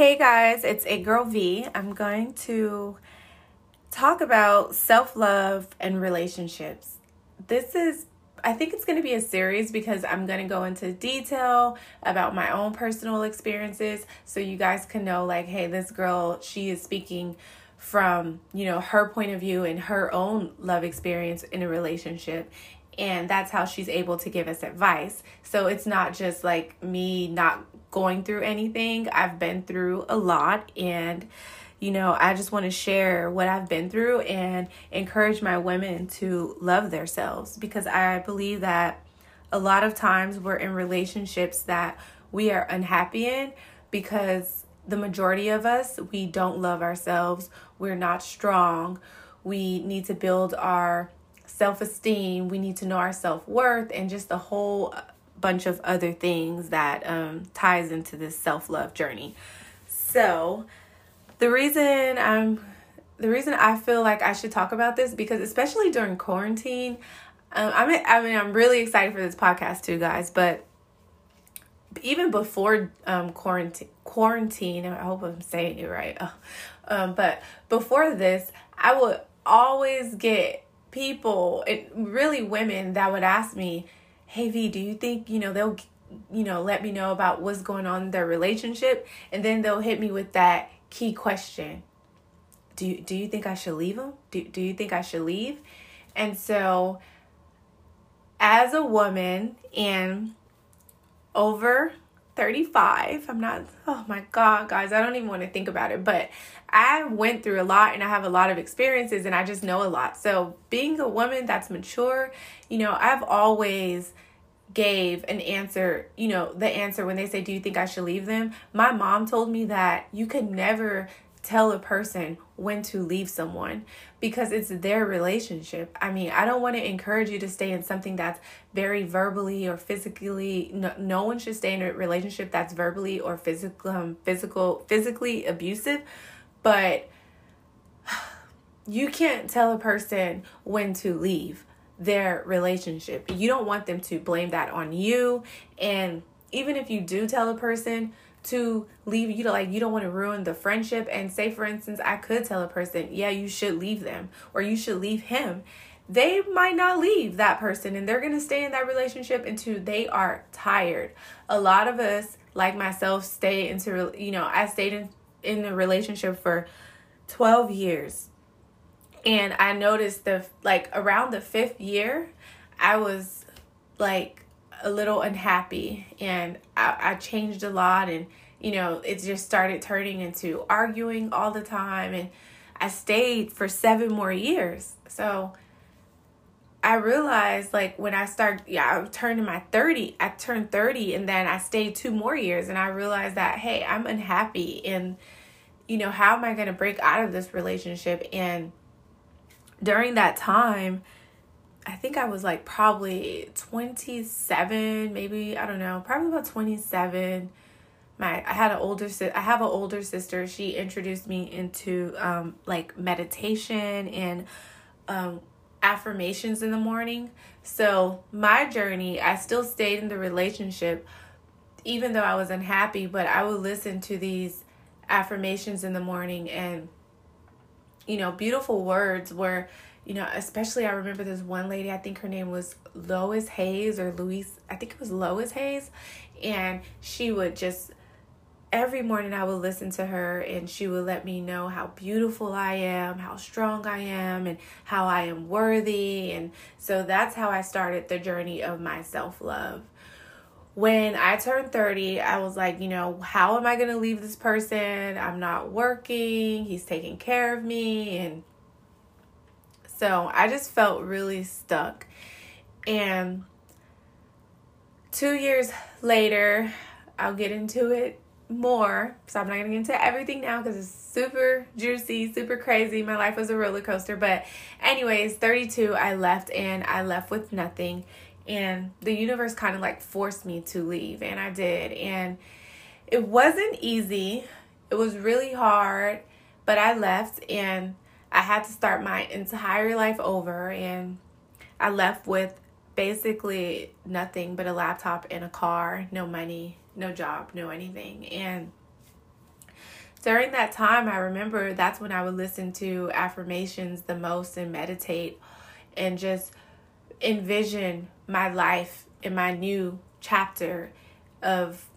Hey guys, it's a girl V. I'm going to talk about self love and relationships. This is, I think it's going to be a series because I'm going to go into detail about my own personal experiences so you guys can know, like, hey, this girl, she is speaking from, you know, her point of view and her own love experience in a relationship and that's how she's able to give us advice. So it's not just like me not going through anything. I've been through a lot and you know, I just want to share what I've been through and encourage my women to love themselves because I believe that a lot of times we're in relationships that we are unhappy in because the majority of us, we don't love ourselves. We're not strong. We need to build our self esteem, we need to know our self worth, and just a whole bunch of other things that um, ties into this self love journey. So, the reason I'm the reason I feel like I should talk about this because especially during quarantine, um, I mean, I mean, I'm really excited for this podcast too, guys. But even before um, quarantine, quarantine, I hope I'm saying it right. Um, but before this, I would always get people, really women, that would ask me, "Hey V, do you think you know they'll you know let me know about what's going on in their relationship?" And then they'll hit me with that key question: "Do you, do you think I should leave them? Do do you think I should leave?" And so, as a woman and over 35. I'm not, oh my God, guys, I don't even want to think about it. But I went through a lot and I have a lot of experiences and I just know a lot. So, being a woman that's mature, you know, I've always gave an answer, you know, the answer when they say, Do you think I should leave them? My mom told me that you could never tell a person when to leave someone because it's their relationship. I mean, I don't want to encourage you to stay in something that's very verbally or physically no, no one should stay in a relationship that's verbally or physical um, physical physically abusive, but you can't tell a person when to leave their relationship. You don't want them to blame that on you and even if you do tell a person to leave you to like you don't want to ruin the friendship. And say for instance I could tell a person yeah you should leave them or you should leave him. They might not leave that person and they're going to stay in that relationship until they are tired. A lot of us like myself stay into you know I stayed in in the relationship for 12 years. And I noticed the like around the 5th year I was like a little unhappy and I, I changed a lot and you know it just started turning into arguing all the time and i stayed for seven more years. So i realized like when i started yeah i turned in my 30 i turned 30 and then i stayed two more years and i realized that hey i'm unhappy and you know how am i going to break out of this relationship? And during that time I think I was like probably 27, maybe, I don't know, probably about 27. My I had an older si- I have an older sister. She introduced me into um like meditation and um affirmations in the morning. So, my journey, I still stayed in the relationship even though I was unhappy, but I would listen to these affirmations in the morning and you know, beautiful words where you know, especially I remember this one lady, I think her name was Lois Hayes or Louise, I think it was Lois Hayes, and she would just every morning I would listen to her and she would let me know how beautiful I am, how strong I am, and how I am worthy. And so that's how I started the journey of my self love. When I turned 30, I was like, you know, how am I going to leave this person? I'm not working, he's taking care of me, and so I just felt really stuck. And two years later, I'll get into it more. So I'm not gonna get into everything now because it's super juicy, super crazy. My life was a roller coaster. But, anyways, 32, I left and I left with nothing. And the universe kind of like forced me to leave, and I did. And it wasn't easy, it was really hard, but I left and I had to start my entire life over and I left with basically nothing but a laptop and a car, no money, no job, no anything. And during that time, I remember that's when I would listen to affirmations the most and meditate and just envision my life in my new chapter of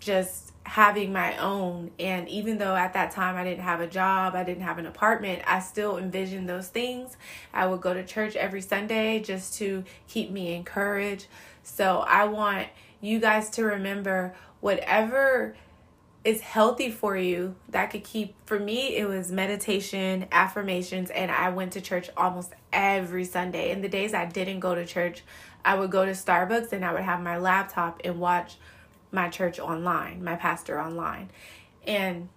just having my own. And even though at that time I didn't have a job, I didn't have an apartment, I still envisioned those things. I would go to church every Sunday just to keep me encouraged. So I want you guys to remember whatever is healthy for you that could keep for me it was meditation affirmations and i went to church almost every sunday and the days i didn't go to church i would go to starbucks and i would have my laptop and watch my church online my pastor online and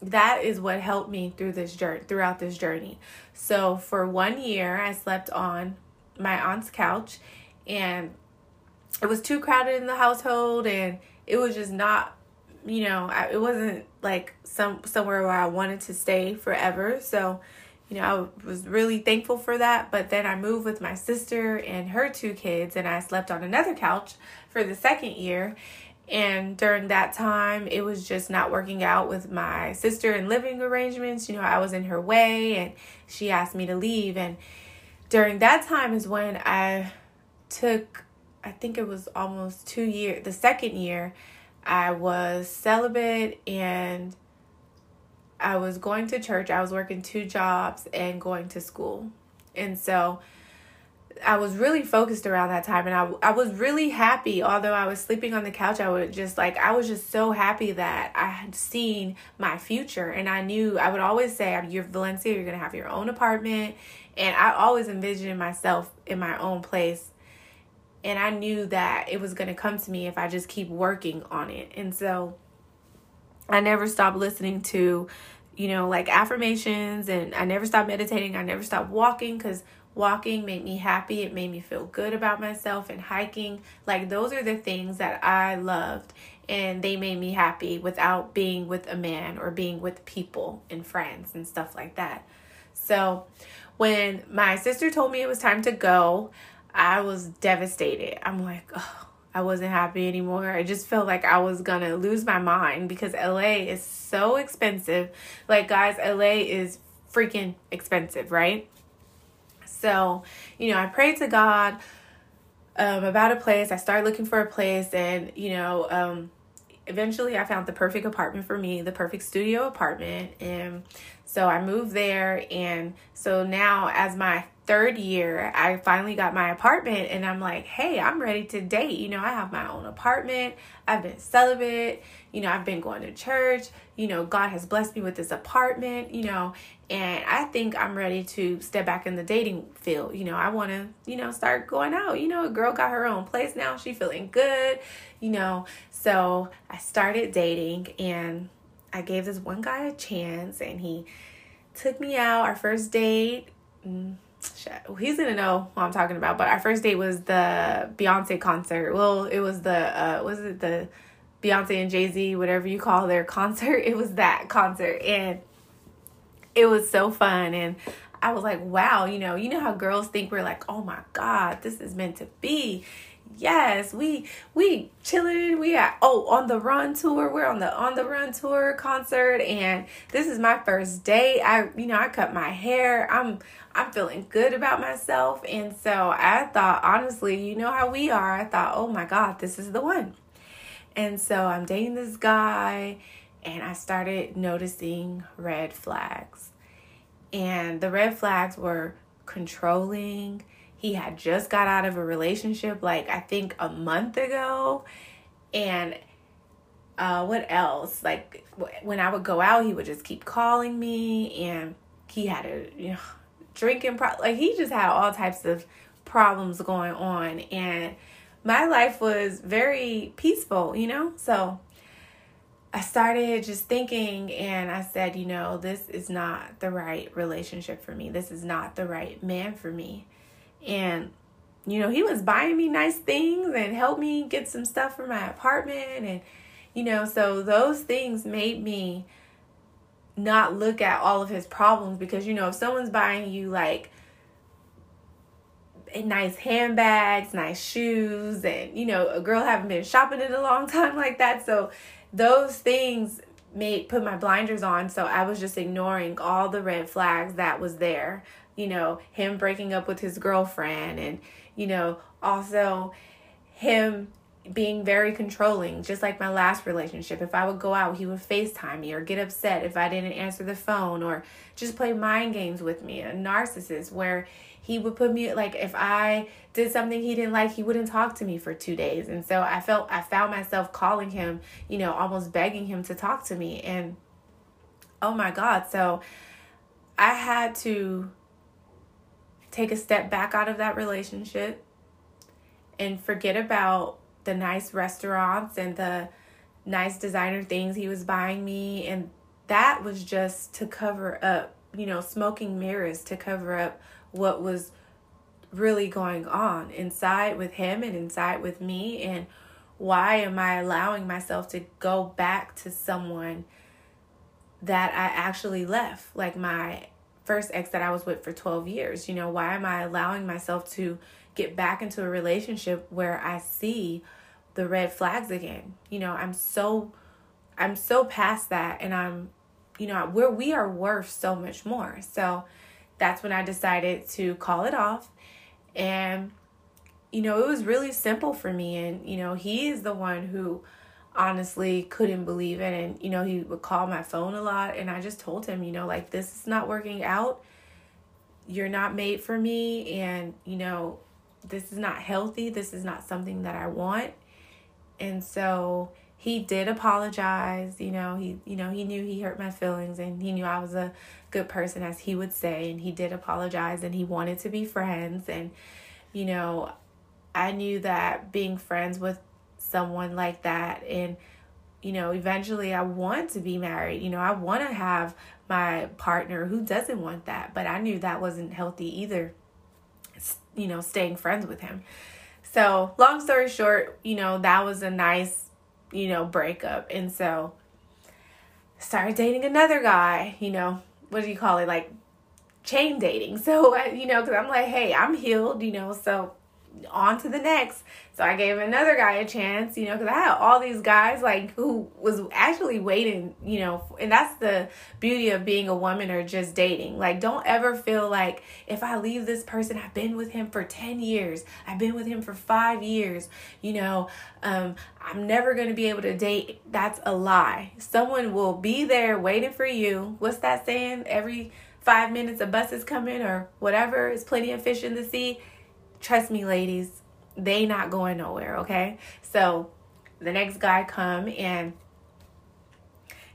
that is what helped me through this journey throughout this journey so for one year i slept on my aunt's couch and it was too crowded in the household and it was just not you know, I, it wasn't like some somewhere where I wanted to stay forever. So, you know, I was really thankful for that. But then I moved with my sister and her two kids, and I slept on another couch for the second year. And during that time, it was just not working out with my sister and living arrangements. You know, I was in her way, and she asked me to leave. And during that time is when I took, I think it was almost two years, the second year I was celibate and I was going to church. I was working two jobs and going to school. And so I was really focused around that time and I, I was really happy. Although I was sleeping on the couch, I would just like, I was just so happy that I had seen my future. And I knew I would always say, You're Valencia, you're going to have your own apartment. And I always envisioned myself in my own place and I knew that it was going to come to me if I just keep working on it. And so I never stopped listening to, you know, like affirmations and I never stopped meditating. I never stopped walking cuz walking made me happy. It made me feel good about myself and hiking. Like those are the things that I loved and they made me happy without being with a man or being with people and friends and stuff like that. So, when my sister told me it was time to go, I was devastated. I'm like, oh, I wasn't happy anymore. I just felt like I was gonna lose my mind because LA is so expensive. Like, guys, LA is freaking expensive, right? So, you know, I prayed to God um, about a place. I started looking for a place, and, you know, um, eventually I found the perfect apartment for me, the perfect studio apartment. And so I moved there. And so now, as my third year, I finally got my apartment and I'm like, hey, I'm ready to date. You know, I have my own apartment. I've been celibate. You know, I've been going to church. You know, God has blessed me with this apartment, you know, and I think I'm ready to step back in the dating field. You know, I want to, you know, start going out. You know, a girl got her own place now. She feeling good, you know. So I started dating and I gave this one guy a chance and he took me out. Our first date. Mm, he's gonna know what I'm talking about. But our first date was the Beyonce concert. Well, it was the uh, was it the Beyonce and Jay Z, whatever you call their concert. It was that concert, and it was so fun. And I was like, wow, you know, you know how girls think we're like, oh my god, this is meant to be yes we we chilling we at oh on the run tour we're on the on the run tour concert and this is my first day. I you know i cut my hair. I'm i'm feeling good about myself and so i thought honestly you know how we are. I thought oh my god this is the one. And so i'm dating this guy and i started noticing red flags. And the red flags were controlling he had just got out of a relationship like I think a month ago. And uh, what else? Like when I would go out, he would just keep calling me and he had a you know drinking pro- like he just had all types of problems going on and my life was very peaceful, you know? So I started just thinking and I said, you know, this is not the right relationship for me. This is not the right man for me. And, you know, he was buying me nice things and helped me get some stuff for my apartment. And, you know, so those things made me not look at all of his problems because, you know, if someone's buying you like, a nice handbags, nice shoes, and you know, a girl haven't been shopping in a long time like that. So those things made put my blinders on so I was just ignoring all the red flags that was there. You know, him breaking up with his girlfriend and you know, also him being very controlling, just like my last relationship. If I would go out, he would FaceTime me or get upset if I didn't answer the phone or just play mind games with me. A narcissist where he would put me like if I did something he didn't like, he wouldn't talk to me for 2 days. And so I felt I found myself calling him, you know, almost begging him to talk to me and oh my god. So I had to take a step back out of that relationship and forget about the nice restaurants and the nice designer things he was buying me. And that was just to cover up you know smoking mirrors to cover up what was really going on inside with him and inside with me. And why am i allowing myself to go back to someone that i actually left? Like my first ex that i was with for 12 years you know why am i allowing myself to get back into a relationship where I see the red flags again. You know, I'm so I'm so past that and I'm you know, where we are worth so much more. So that's when I decided to call it off and you know, it was really simple for me and you know, he is the one who honestly couldn't believe it and you know, he would call my phone a lot and I just told him, you know, like this is not working out. You're not made for me and you know, this is not healthy. This is not something that I want. And so he did apologize, you know, he you know, he knew he hurt my feelings and he knew I was a good person as he would say and he did apologize and he wanted to be friends and you know, I knew that being friends with someone like that and you know, eventually I want to be married. You know, I want to have my partner who doesn't want that, but I knew that wasn't healthy either you know, staying friends with him. So, long story short, you know, that was a nice, you know, breakup. And so, started dating another guy, you know, what do you call it? Like chain dating. So, you know, because I'm like, hey, I'm healed, you know, so on to the next. So I gave another guy a chance, you know, because I had all these guys like who was actually waiting, you know, and that's the beauty of being a woman or just dating. Like, don't ever feel like if I leave this person, I've been with him for 10 years, I've been with him for five years, you know, um, I'm never going to be able to date. That's a lie. Someone will be there waiting for you. What's that saying? Every five minutes a bus is coming or whatever. It's plenty of fish in the sea trust me ladies they not going nowhere okay so the next guy come and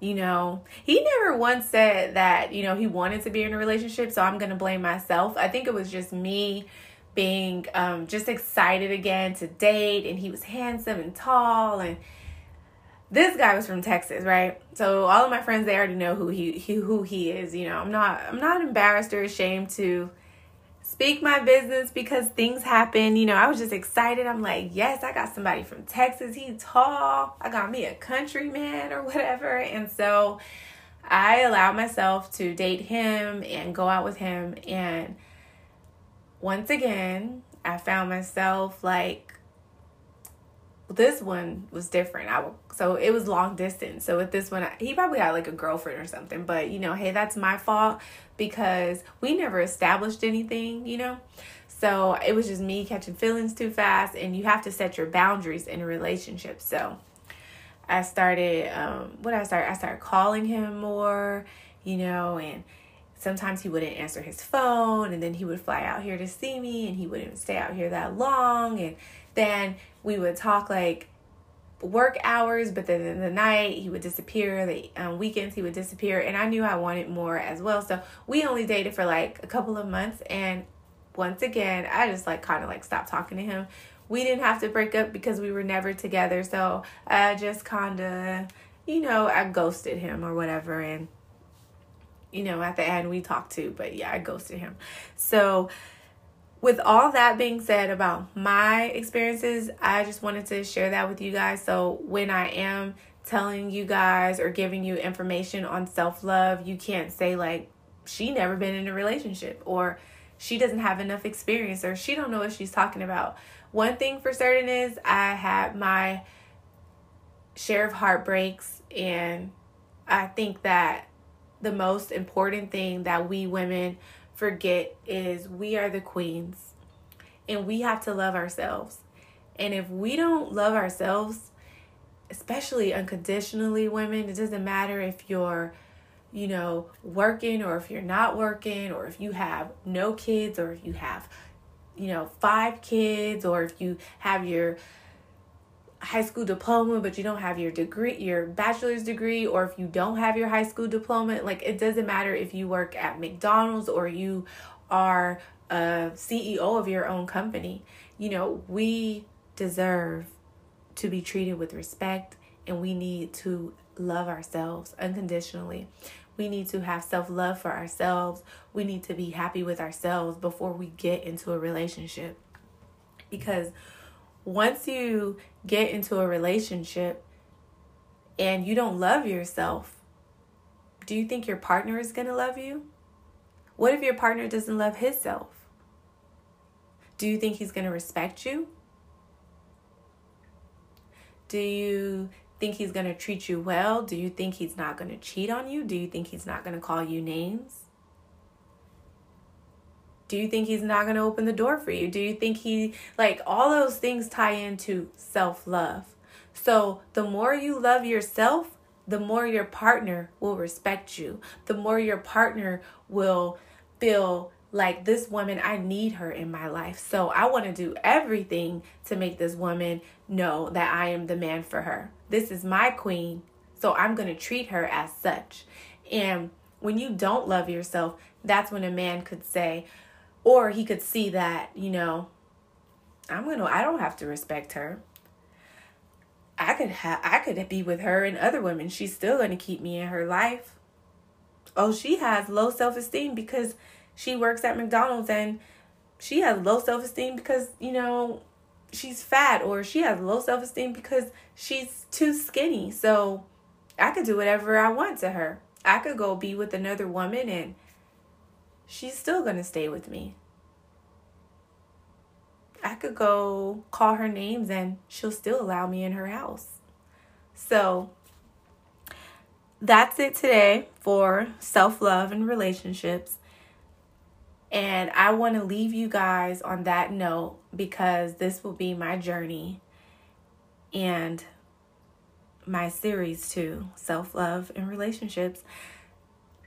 you know he never once said that you know he wanted to be in a relationship so i'm gonna blame myself i think it was just me being um, just excited again to date and he was handsome and tall and this guy was from Texas, right? So all of my friends they already know who he, he who he is. You know, I'm not I'm not embarrassed or ashamed to speak my business because things happen. You know, I was just excited. I'm like, yes, I got somebody from Texas. He's tall. I got me a countryman or whatever. And so I allowed myself to date him and go out with him. And once again, I found myself like, this one was different. I so it was long distance. So with this one, he probably had like a girlfriend or something. But you know, hey, that's my fault because we never established anything. You know, so it was just me catching feelings too fast, and you have to set your boundaries in a relationship. So I started. Um, what I started, I started calling him more. You know, and sometimes he wouldn't answer his phone, and then he would fly out here to see me, and he wouldn't stay out here that long, and then we would talk like work hours, but then in the night he would disappear. The um, weekends he would disappear, and I knew I wanted more as well. So we only dated for like a couple of months, and once again, I just like kind of like stopped talking to him. We didn't have to break up because we were never together, so I just kind of, you know, I ghosted him or whatever, and you know, at the end we talked too, but yeah, I ghosted him. So with all that being said about my experiences, I just wanted to share that with you guys. So when I am telling you guys or giving you information on self-love, you can't say like she never been in a relationship or she doesn't have enough experience or she don't know what she's talking about. One thing for certain is I had my share of heartbreaks and I think that the most important thing that we women forget is we are the queens and we have to love ourselves. And if we don't love ourselves, especially unconditionally, women, it doesn't matter if you're, you know, working or if you're not working or if you have no kids or if you have, you know, five kids or if you have your high school diploma but you don't have your degree your bachelor's degree or if you don't have your high school diploma like it doesn't matter if you work at McDonald's or you are a CEO of your own company you know we deserve to be treated with respect and we need to love ourselves unconditionally we need to have self love for ourselves. We need to be happy with ourselves before we get into a relationship. Because once you get into a relationship and you don't love yourself, do you think your partner is going to love you? What if your partner doesn't love himself? Do you think he's going to respect you? Do you think he's going to treat you well? Do you think he's not going to cheat on you? Do you think he's not going to call you names? Do you think he's not going to open the door for you? Do you think he, like, all those things tie into self love. So the more you love yourself, the more your partner will respect you. The more your partner will feel like this woman, I need her in my life. So I want to do everything to make this woman know that I am the man for her. This is my queen. So I'm going to treat her as such. And when you don't love yourself, that's when a man could say, or he could see that, you know, I'm going to I don't have to respect her. I could have I could be with her and other women. She's still going to keep me in her life. Oh, she has low self-esteem because she works at McDonald's and she has low self-esteem because, you know, she's fat or she has low self-esteem because she's too skinny. So, I could do whatever I want to her. I could go be with another woman and she's still going to stay with me. I could go call her names and she'll still allow me in her house. So that's it today for self love and relationships. And I want to leave you guys on that note because this will be my journey and my series too self love and relationships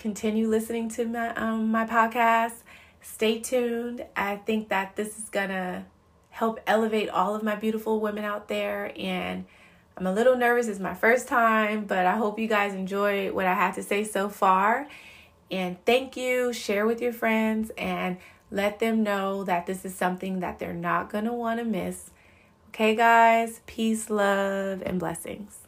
continue listening to my um my podcast. Stay tuned. I think that this is gonna help elevate all of my beautiful women out there and I'm a little nervous. It's my first time, but I hope you guys enjoy what I had to say so far. And thank you. Share with your friends and let them know that this is something that they're not to want to miss. Okay, guys? Peace, love, and blessings.